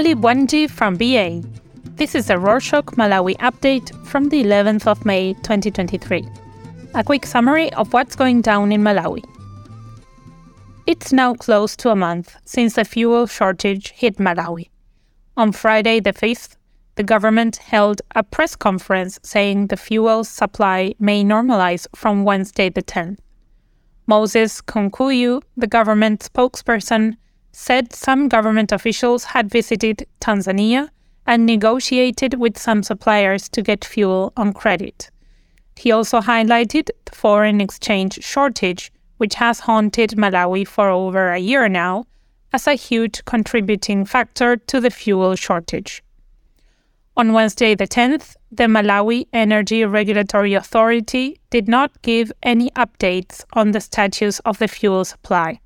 Emily Bwanji from BA. This is a Rorshok Malawi update from the 11th of May 2023. A quick summary of what's going down in Malawi. It's now close to a month since the fuel shortage hit Malawi. On Friday the 5th, the government held a press conference saying the fuel supply may normalize from Wednesday the 10th. Moses Kunkuyu, the government spokesperson, said some government officials had visited Tanzania and negotiated with some suppliers to get fuel on credit. He also highlighted the foreign exchange shortage, which has haunted Malawi for over a year now, as a huge contributing factor to the fuel shortage. On Wednesday, the 10th, the Malawi Energy Regulatory Authority did not give any updates on the status of the fuel supply.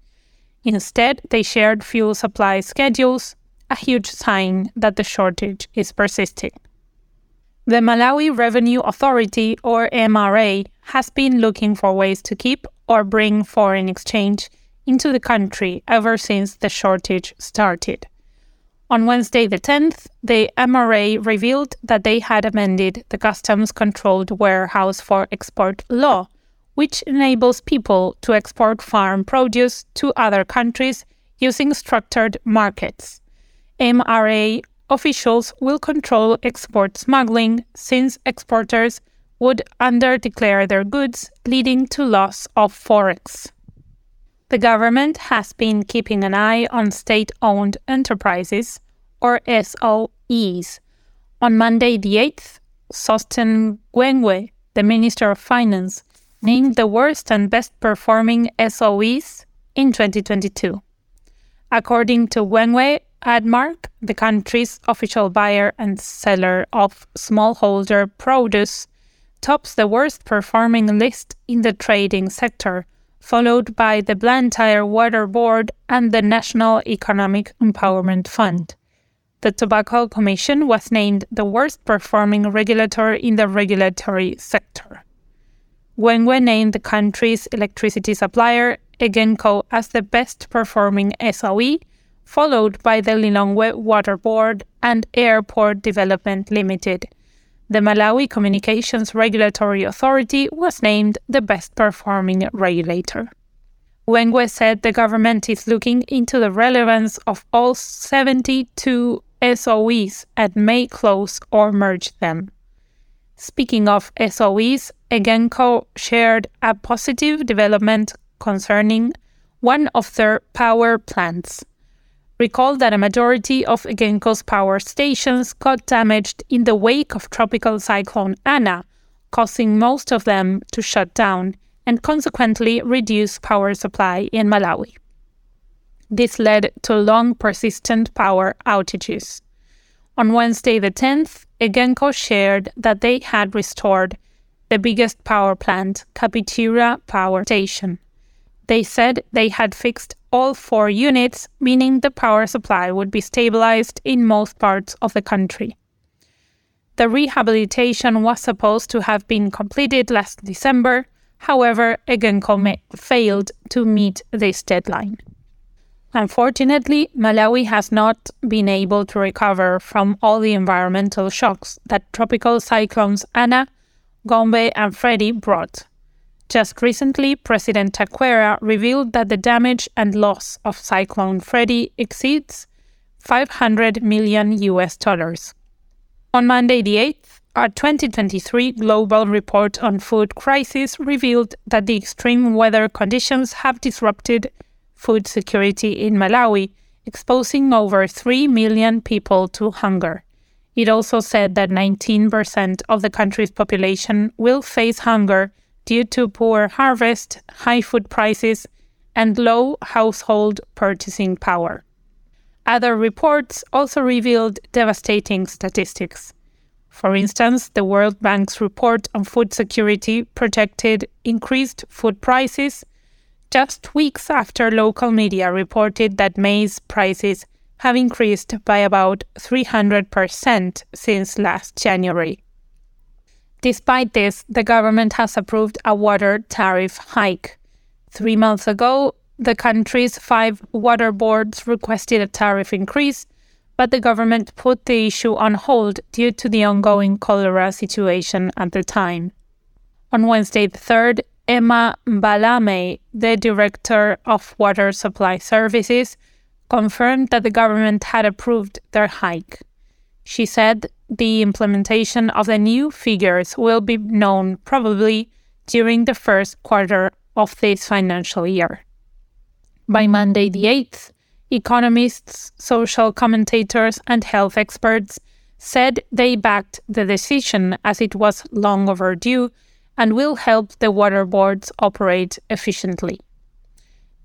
Instead, they shared fuel supply schedules, a huge sign that the shortage is persisting. The Malawi Revenue Authority, or MRA, has been looking for ways to keep or bring foreign exchange into the country ever since the shortage started. On Wednesday, the 10th, the MRA revealed that they had amended the Customs Controlled Warehouse for Export law which enables people to export farm produce to other countries using structured markets. MRA officials will control export smuggling since exporters would underdeclare their goods, leading to loss of forex. The government has been keeping an eye on state owned enterprises, or SOEs. On Monday, the 8th, Sosten Gwengwe, the Minister of Finance, named the worst and best performing SOEs in 2022. According to Gwengwe, ADMARC, the country's official buyer and seller of smallholder produce, tops the worst performing list in the trading sector, followed by the Blantyre Water Board and the National Economic Empowerment Fund. The Tobacco Commission was named the worst performing regulator in the regulatory sector. Gwengwe named the country's electricity supplier, Egenco, as the best performing SOE, followed by the Lilongwe Water Board and Airport Development Limited. The Malawi Communications Regulatory Authority was named the best performing regulator. Gwengwe said the government is looking into the relevance of all 72 SOEs and may close or merge them. Speaking of SOEs, Egenco shared a positive development concerning one of their power plants. Recall that a majority of Egenco's power stations got damaged in the wake of tropical cyclone Ana, causing most of them to shut down and consequently reduce power supply in Malawi. This led to long persistent power outages. On Wednesday the 10th, Egenco shared that they had restored the biggest power plant, Kapichira Power Station. They said they had fixed all four units, meaning the power supply would be stabilized in most parts of the country. The rehabilitation was supposed to have been completed last December, however, Egenco failed to meet this deadline. Unfortunately, Malawi has not been able to recover from all the environmental shocks that tropical cyclones Ana, Gombe, and Freddy brought. Just recently, President Chakwera revealed that the damage and loss of Cyclone Freddy exceeds 500 million US dollars. On Monday the 8th, a 2023 global report on food crisis revealed that the extreme weather conditions have disrupted food security in Malawi, exposing over 3 million people to hunger. It also said that 19% of the country's population will face hunger due to poor harvest, high food prices, and low household purchasing power. Other reports also revealed devastating statistics. For instance, the World Bank's report on food security projected increased food prices just weeks after local media reported that maize prices have increased by about 300% since last January. Despite this, the government has approved a water tariff hike. Three months ago, the country's five water boards requested a tariff increase, but the government put the issue on hold due to the ongoing cholera situation at the time. On Wednesday the 3rd, Emma Balame, the director of Water Supply Services, confirmed that the government had approved their hike. She said the implementation of the new figures will be known probably during the first quarter of this financial year. By Monday the 8th, economists, social commentators, and health experts said they backed the decision as it was long overdue and will help the water boards operate efficiently.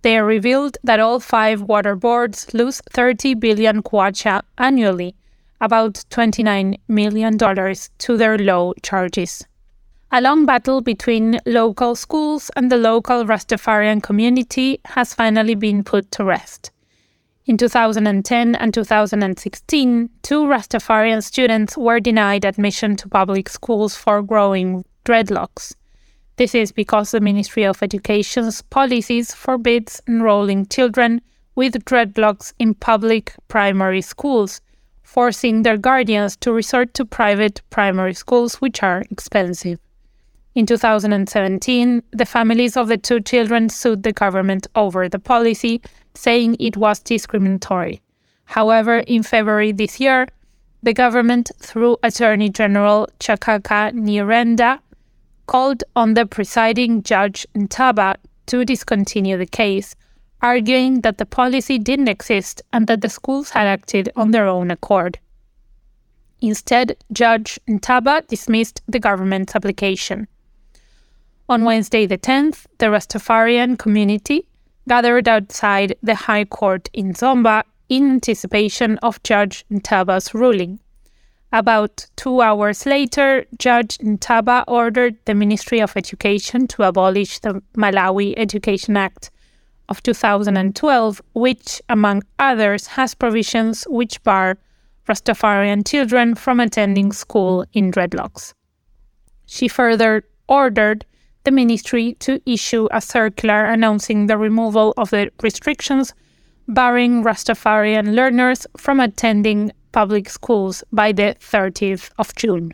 They revealed that all five water boards lose 30 billion kwacha annually, about $29 million, to their low charges. A long battle between local schools and the local Rastafarian community has finally been put to rest. In 2010 and 2016, two Rastafarian students were denied admission to public schools for growing dreadlocks. This is because the Ministry of Education's policies forbids enrolling children with dreadlocks in public primary schools, forcing their guardians to resort to private primary schools, which are expensive. In 2017, the families of the two children sued the government over the policy, saying it was discriminatory. However, in February this year, the government, through Attorney General Chakaka Nyirenda, called on the presiding judge Ntaba to discontinue the case, arguing that the policy didn't exist and that the schools had acted on their own accord. Instead, Judge Ntaba dismissed the government's application. On Wednesday the 10th, the Rastafarian community gathered outside the High Court in Zomba in anticipation of Judge Ntaba's ruling. About two hours later, Judge Ntaba ordered the Ministry of Education to abolish the Malawi Education Act of 2012, which, among others, has provisions which bar Rastafarian children from attending school in dreadlocks. She further ordered the ministry to issue a circular announcing the removal of the restrictions barring Rastafarian learners from attending public schools by the 30th of June.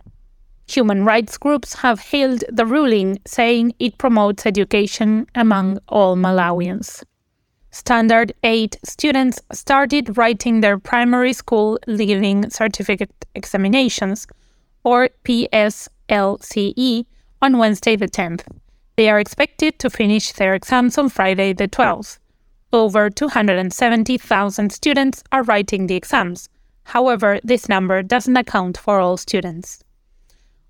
Human rights groups have hailed the ruling, saying it promotes education among all Malawians. Standard 8 students started writing their primary school leaving certificate examinations, or PSLCE, on Wednesday the 10th. They are expected to finish their exams on Friday the 12th. Over 270,000 students are writing the exams, However, this number doesn't account for all students.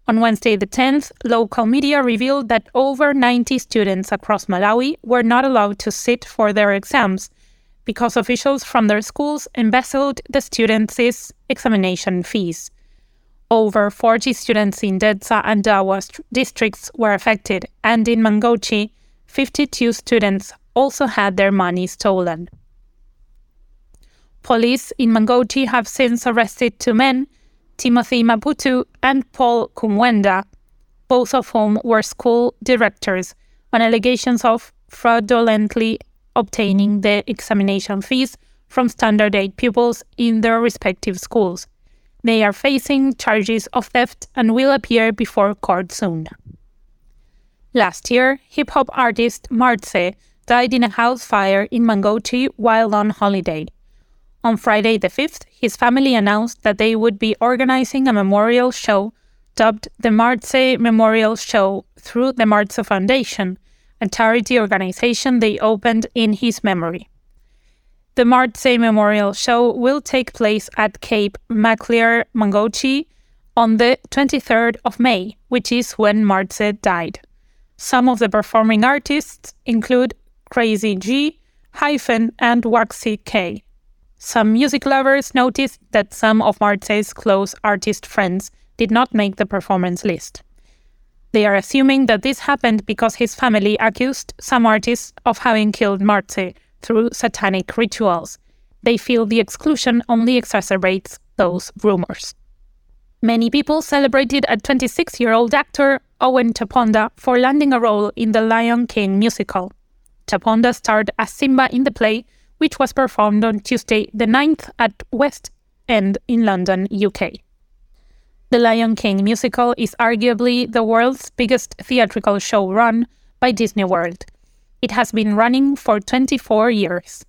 On Wednesday, the 10th, local media revealed that over 90 students across Malawi were not allowed to sit for their exams because officials from their schools embezzled the students' examination fees. Over 40 students in Dedza and Dowa districts were affected, and in Mangochi, 52 students also had their money stolen. Police in Mangochi have since arrested two men, Timothy Maputu and Paul Kumwenda, both of whom were school directors, on allegations of fraudulently obtaining the examination fees from Standard 8 pupils in their respective schools. They are facing charges of theft and will appear before court soon. Last year, hip hop artist Martse died in a house fire in Mangochi while on holiday. On Friday the 5th, his family announced that they would be organizing a memorial show dubbed the Martse Memorial Show through the Martse Foundation, a charity organization they opened in his memory. The Martse Memorial Show will take place at Cape Maclear, Mangochi on the 23rd of May, which is when Martse died. Some of the performing artists include Crazy G, Hyphen, and Waxy K. Some music lovers noticed that some of Martse's close artist friends did not make the performance list. They are assuming that this happened because his family accused some artists of having killed Martse through satanic rituals. They feel the exclusion only exacerbates those rumors. Many people celebrated a 26 year old actor, Owen Chaponda, for landing a role in the Lion King musical. Chaponda starred as Simba in the play which was performed on Tuesday the 9th at West End in London, UK. The Lion King musical is arguably the world's biggest theatrical show run by Disney World. It has been running for 24 years.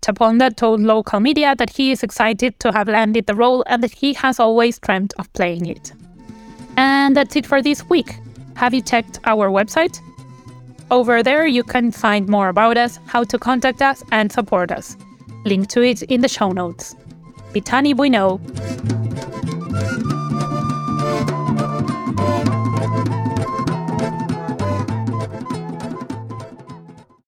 Chaponda told local media that he is excited to have landed the role and that he has always dreamt of playing it. And that's it for this week. Have you checked our website? Over there, you can find more about us, how to contact us, and support us. Link to it in the show notes. Bitani Bueno.